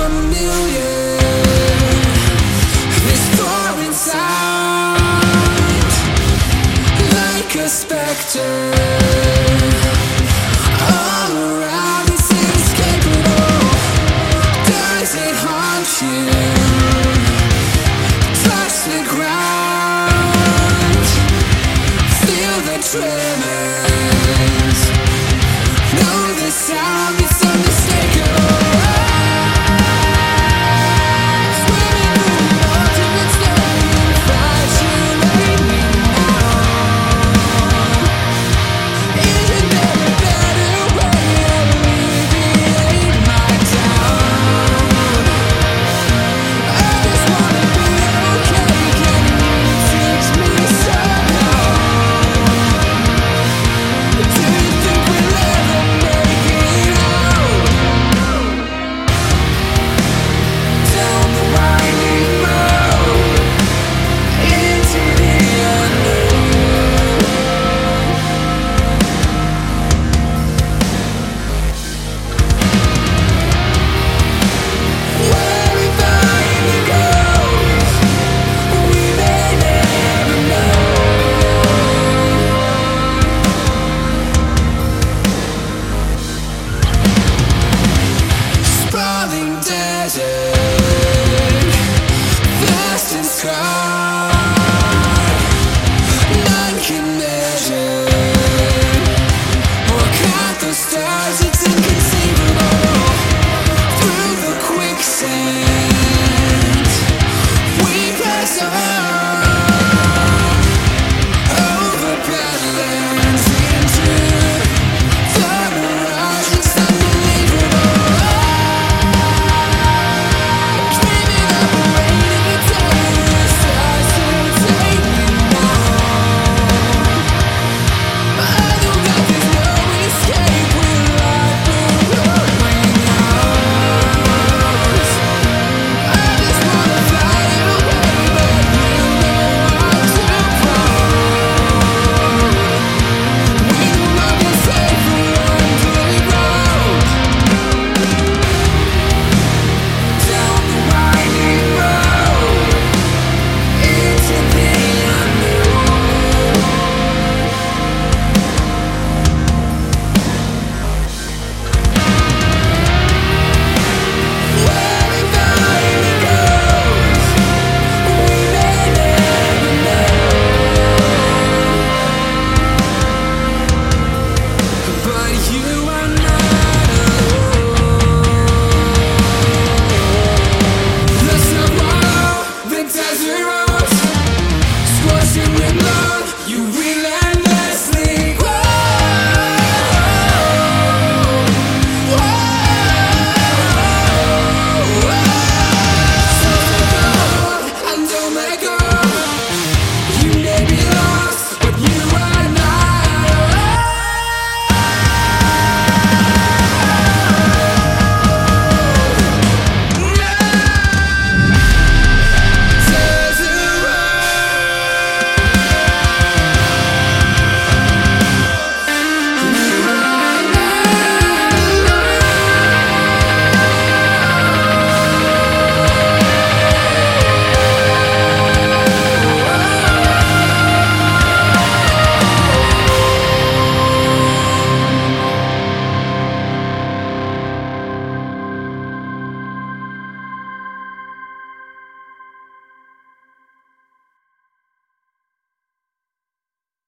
familiar. This foreign sound Like a spectre